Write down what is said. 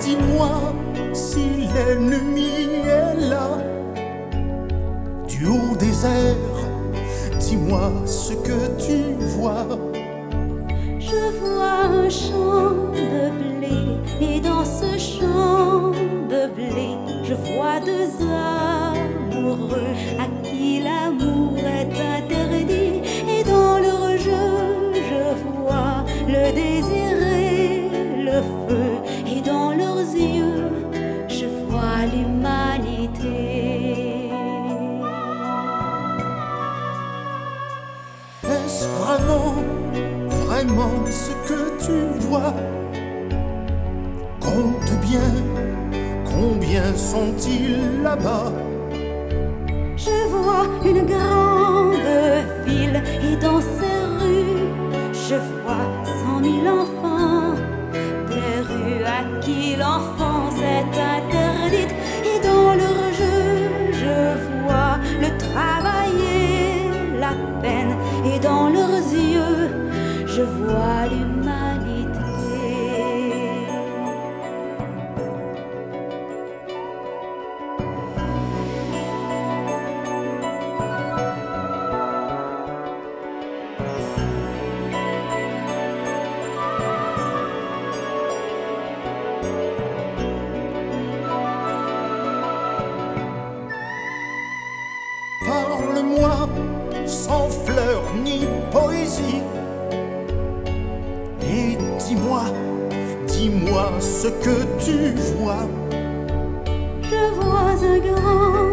dis-moi si l'ennemi est là. Du haut des airs, dis-moi ce que tu vois. Je vois un champ de blé et dans ce champ de blé, je vois deux amoureux Est-ce vraiment, vraiment ce que tu vois? Compte bien, combien sont-ils là-bas? Je vois une grande ville et dans ces rues, je vois cent mille enfants. Des rues à qui l'enfance est interdite Sans fleurs ni poésie. Et dis-moi, dis-moi ce que tu vois. Je vois un grand